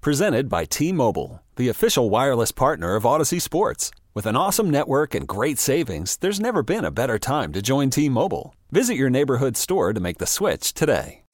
Presented by T Mobile, the official wireless partner of Audacy Sports. With an awesome network and great savings, there's never been a better time to join T Mobile. Visit your neighborhood store to make the switch today.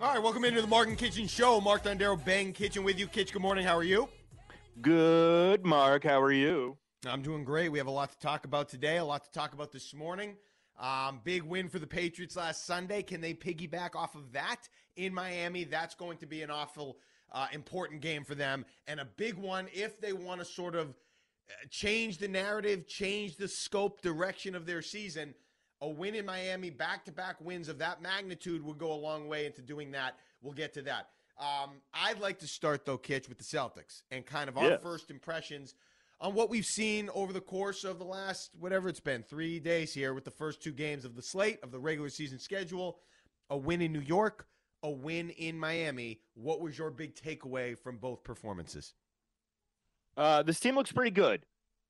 All right, welcome into the Mark and Kichen Show. Mark Dondero, Ben Kichen with you. Kitch, good morning. How are you? Good, Mark. How are you? I'm doing great. We have a lot to talk about today, a lot to talk about this morning. Um, big win for the Patriots last Sunday. Can they piggyback off of that in Miami? That's going to be an awful uh, important game for them, and a big one if they want to sort of uh, change the narrative, change the scope, direction of their season. A win in Miami, back to back wins of that magnitude would go a long way into doing that. We'll get to that. Um, I'd like to start, though, Kitch, with the Celtics and kind of our Yes. first impressions on what we've seen over the course of the last, whatever it's been, three days here with the first two games of the slate of the regular season schedule. A win in New York, a win in Miami. What was your big takeaway from both performances? Uh, this team looks pretty good.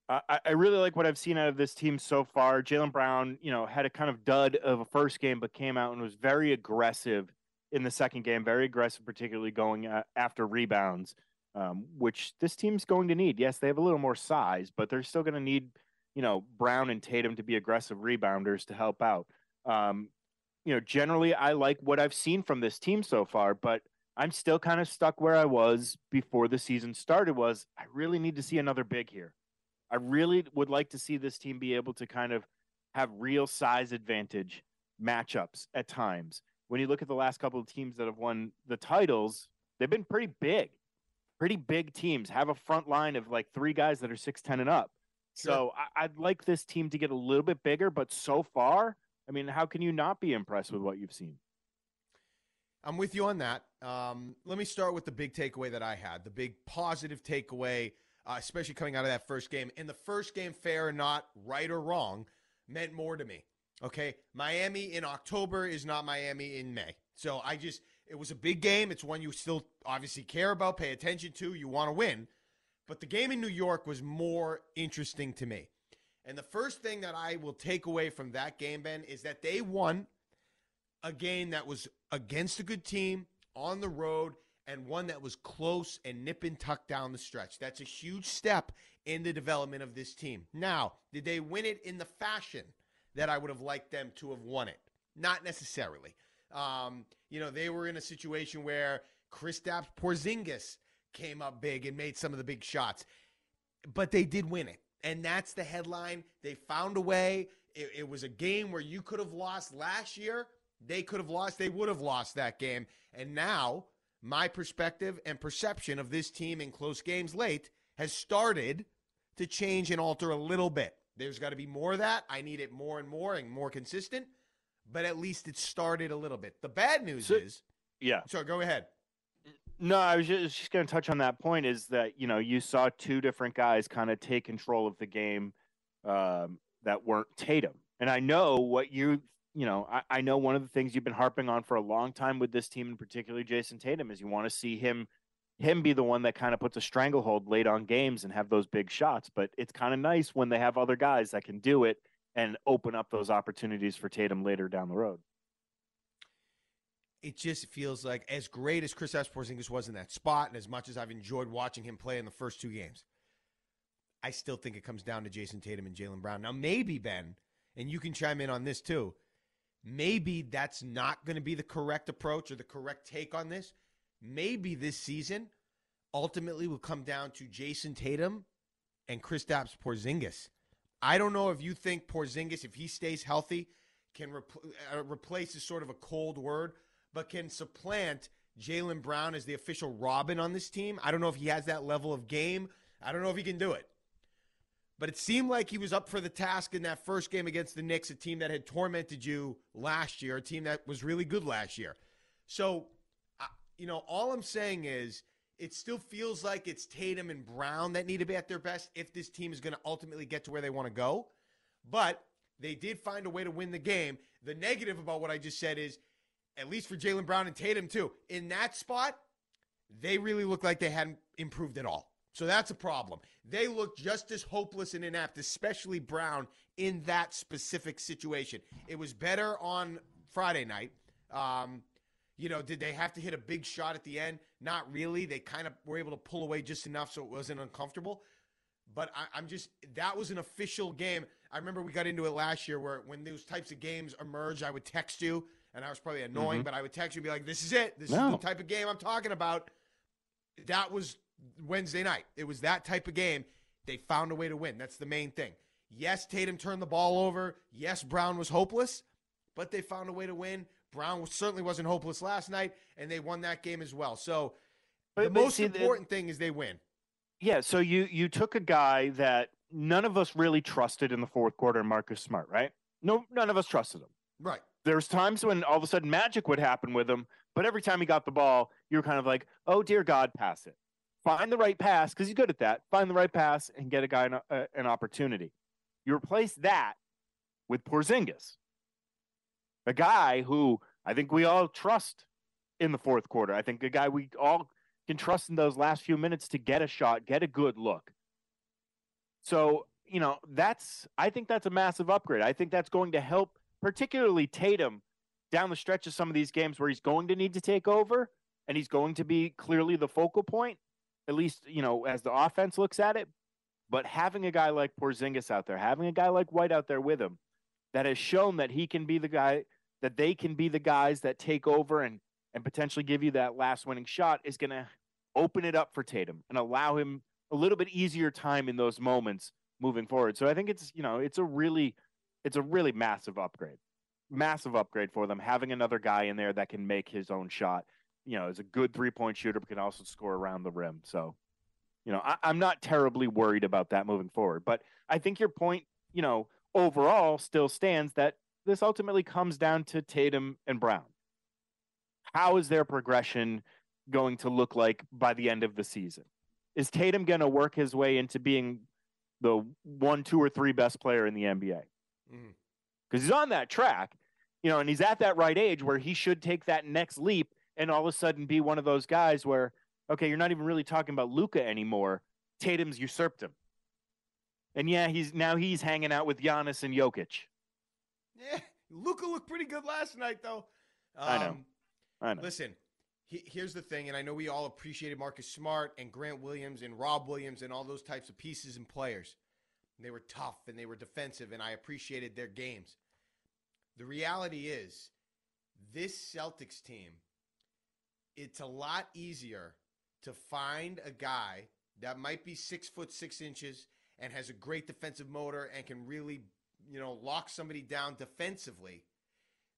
I, I- really like what I've seen out of this team so far. Jaylen Brown, you know, had a kind of dud of a first game, but came out and was very aggressive in the second game. Very aggressive, particularly going uh, after rebounds, um, which this team's going to need. Yes, they have a little more size, but they're still going to need, you know, Brown and Tatum to be aggressive rebounders to help out. Um, you know, generally, I like what I've seen from this team so far, but I'm still kind of stuck where I was before the season started was I really need to see another big here. I really would like to see this team be able to kind of have real size advantage matchups at times. When you look at the last couple of teams that have won the titles, they've been pretty big. Pretty big teams have a front line of like three guys that are 6'10 and up. So I, I'd like this team to get a little bit bigger, but so far, I mean, how can you not be impressed with what you've seen? I'm with you on that. Um, let me start with the big takeaway that I had, the big positive takeaway, uh, especially coming out of that first game. In the first game, fair or not, right or wrong, meant more to me. Okay, Miami in October is not Miami in May. So I just, it was a big game. It's one you still obviously care about, pay attention to, you want to win. But the game in New York was more interesting to me. And the first thing that I will take away from that game, Ben, is that they won a game that was against a good team on the road and one that was close and nip and tuck down the stretch. That's a huge step in the development of this team. Now, did they win it in the fashion that I would have liked them to have won it? Not necessarily. Um, you know, they were in a situation where Kristaps Porzingis came up big and made some of the big shots, but they did win it. And that's the headline. They found a way. It, it was a game where you could have lost last year. They could have lost. They would have lost that game. And now, my perspective and perception of this team in close games late has started to change and alter a little bit. There's got to be more of that. I need it more and more and more consistent, but at least it started a little bit. The bad news So- is, Yeah. so go ahead. No, I was just, just going to touch on that point is that, you know, you saw two different guys kind of take control of the game um, that weren't Tatum. And I know what you, you know, I, I know one of the things you've been harping on for a long time with this team, and particularly Jayson Tatum, is you want to see him him be the one that kind of puts a stranglehold late on games and have those big shots. But it's kind of nice when they have other guys that can do it and open up those opportunities for Tatum later down the road. it just feels like as great as Chris Porzingis was in that spot, and as much as I've enjoyed watching him play in the first two games, I still think it comes down to Jayson Tatum and Jaylen Brown. Now, maybe Ben, and you can chime in on this too. Maybe that's not going to be the correct approach or the correct take on this. Maybe this season ultimately will come down to Jayson Tatum and Kristaps Porzingis. I don't know if you think Porzingis, if he stays healthy, can uh, replace is sort of a cold word, but can supplant Jaylen Brown as the official Robin on this team. I don't know if he has that level of game. I don't know if he can do it. But it seemed like he was up for the task in that first game against the Knicks, a team that had tormented you last year, a team that was really good last year. So you know, all I'm saying is it still feels like it's Tatum and Brown that need to be at their best if this team is going to ultimately get to where they want to go. But they did find a way to win the game. The negative about what I just said is, at least for Jaylen Brown and Tatum, too, in that spot, they really looked like they hadn't improved at all. So that's a problem. They look just as hopeless and inept, especially Brown, in that specific situation. It was better on Friday night. Um, you know, did they have to hit a big shot at the end? Not really. They kind of were able to pull away just enough so it wasn't uncomfortable. But I, am just, that was an official game. I remember we got into it last year where when those types of games emerge, I would text you, and I was probably annoying, mm-hmm. but I would text you and be like, this is it. This no. is the type of game I'm talking about. That was Wednesday night. It was that type of game. They found a way to win. That's the main thing. Yes, Tatum turned the ball over. Yes, Brown was hopeless, but they found a way to win. Brown certainly wasn't hopeless last night, and they won that game as well. So but, the but most see, important the, thing is they win. Yeah. So you you took a guy that none of us really trusted in the fourth quarter, Marcus Smart, right? No, none of us trusted him. Right. There's times when all of a sudden magic would happen with him, but every time he got the ball, you were kind of like, "Oh dear God, pass it." Find the right pass because he's good at that. Find the right pass and get a guy an, uh, an opportunity. You replace that with Porzingis, a guy who I think we all trust in the fourth quarter. I think a guy we all can trust in those last few minutes to get a shot, get a good look. So, you know, that's I think that's a massive upgrade. I think that's going to help particularly Tatum down the stretch of some of these games where he's going to need to take over and he's going to be clearly the focal point, at least, you know, as the offense looks at it. But having a guy like Porzingis out there, having a guy like White out there with him that has shown that he can be the guy that they can be the guys that take over and and potentially give you that last winning shot is going to open it up for Tatum and allow him a little bit easier time in those moments moving forward. So I think it's, you know, it's a really it's a really massive upgrade. Massive upgrade for them having another guy in there that can make his own shot. You know, is a good three-point shooter but can also score around the rim. So, you know, I, I'm not terribly worried about that moving forward. But I think your point, you know, overall still stands that this ultimately comes down to Tatum and Brown. How is their progression going to look like by the end of the season? Is Tatum going to work his way into being the one, two, or three best player in the NBA? Because mm-hmm. he's on that track, you know, and he's at that right age where he should take that next leap and all of a sudden be one of those guys where, okay, you're not even really talking about Luka anymore. Tatum's usurped him. And yeah, he's now he's hanging out with Giannis and Jokic. Yeah, Luka looked pretty good last night, though. Um, I know. I know. Listen, he, here's the thing, and I know we all appreciated Marcus Smart and Grant Williams and Rob Williams and all those types of pieces and players. They were tough and they were defensive, and I appreciated their games. The reality is, this Celtics team, it's a lot easier to find a guy that might be six foot six inches and has a great defensive motor and can really you know, lock somebody down defensively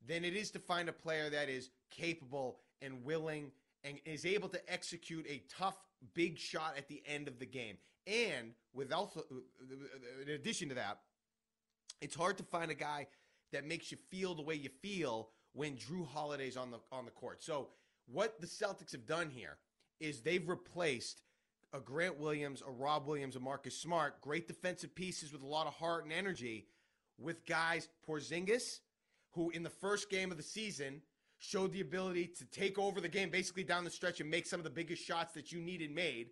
than it is to find a player that is capable and willing and is able to execute a tough big shot at the end of the game. And with also, uh, uh, in addition to that, it's hard to find a guy that makes you feel the way you feel when Jrue Holiday's on the on the court. So what the Celtics have done here is they've replaced a Grant Williams, a Rob Williams, a Marcus Smart, great defensive pieces with a lot of heart and energy with guys Porzingis, who in the first game of the season showed the ability to take over the game basically down the stretch and make some of the biggest shots that you needed made.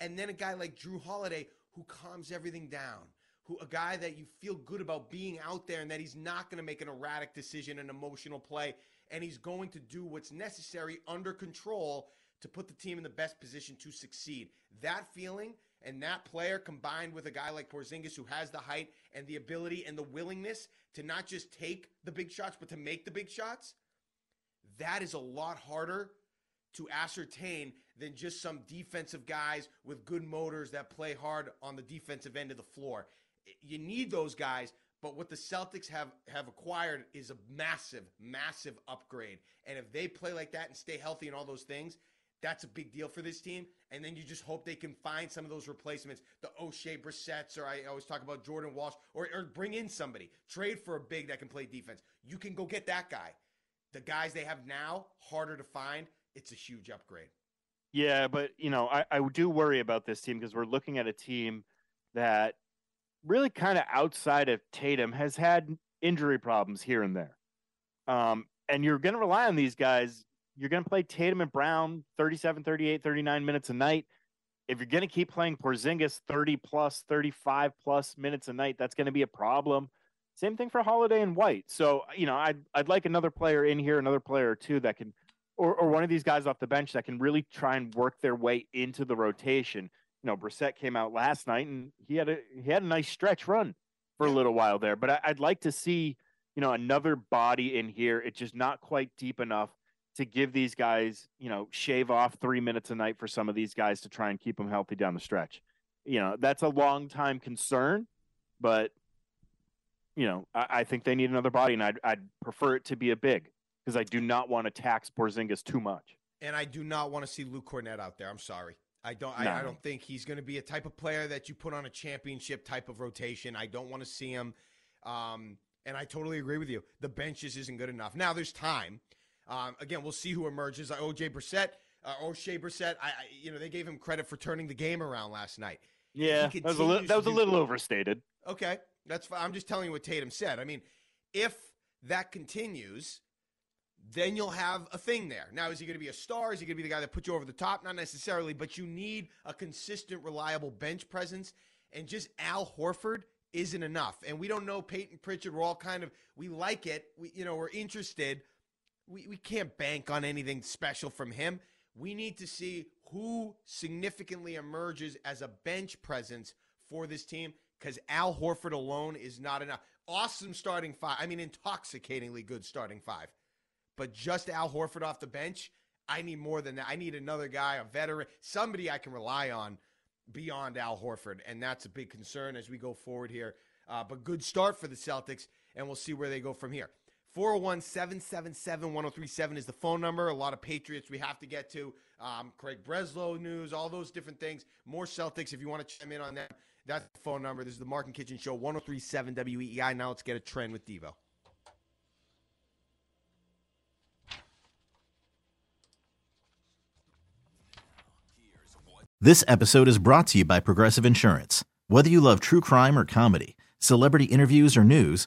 And then a guy like Jrue Holiday who calms everything down, who a guy that you feel good about being out there and that he's not going to make an erratic decision, an emotional play, and he's going to do what's necessary under control to put the team in the best position to succeed. That feeling and that player combined with a guy like Porzingis who has the height and the ability and the willingness to not just take the big shots, but to make the big shots, that is a lot harder to ascertain than just some defensive guys with good motors that play hard on the defensive end of the floor. You need those guys, but what the Celtics have have acquired is a massive, massive upgrade. And if they play like that and stay healthy and all those things, that's a big deal for this team. And then you just hope they can find some of those replacements, the Oshae Brissett's, or I always talk about Jordan Walsh, or, or bring in somebody. Trade for a big that can play defense. You can go get that guy. The guys they have now, harder to find. it's a huge upgrade. Yeah, but you know, I, I do worry about this team because we're looking at a team that really kind of outside of Tatum has had injury problems here and there. Um, and you're going to rely on these guys. You're going to play Tatum and Brown 37, 38, 39 minutes a night. If you're going to keep playing Porzingis 30 plus, 35 plus minutes a night, that's going to be a problem. Same thing for Holiday and White. So, you know, I'd, I'd like another player in here, another player or two that can, or, or one of these guys off the bench that can really try and work their way into the rotation. You know, Brissett came out last night and he had a, he had a nice stretch run for a little while there, but I, I'd like to see, you know, another body in here. It's just not quite deep enough to give these guys, you know, shave off three minutes a night for some of these guys to try and keep them healthy down the stretch. You know, that's a long time concern, but you know, I, I think they need another body, and I'd, I'd prefer it to be a big because I do not want to tax Porzingis too much. And I do not want to see Luke Kornet out there. I'm sorry. I don't. No. I, I don't think he's going to be a type of player that you put on a championship type of rotation. I don't want to see him. Um, and I totally agree with you. The benches isn't good enough. Now there's time. Um, again, we'll see who emerges. Uh, OJ Brissett, uh, Oshae Brissett. I, I, you know, they gave him credit for turning the game around last night. Yeah, that was a little that was a little overstated. Okay, that's fine. I'm just telling you what Tatum said. I mean, if that continues, then you'll have a thing there. Now, is he going to be a star? Is he going to be the guy that puts you over the top? Not necessarily, but you need a consistent, reliable bench presence. And just Al Horford isn't enough. And we don't know Payton Pritchard. We're all kind of we like it. We you know we're interested. We we can't bank on anything special from him. We need to see who significantly emerges as a bench presence for this team because Al Horford alone is not enough. Awesome starting five. I mean, intoxicatingly good starting five. But just Al Horford off the bench, I need more than that. I need another guy, a veteran, somebody I can rely on beyond Al Horford. And that's a big concern as we go forward here. Uh, but good start for the Celtics, and we'll see where they go from here. 401 777 1037 is the phone number. A lot of Patriots we have to get to. Um, Craig Breslow news, all those different things. More Celtics if you want to chime in on that. That's the phone number. This is the Mark and Kichen Show, 1037 WEEI. E Now let's get a trend with Devo. This episode is brought to you by Progressive Insurance. Whether you love true crime or comedy, celebrity interviews or news,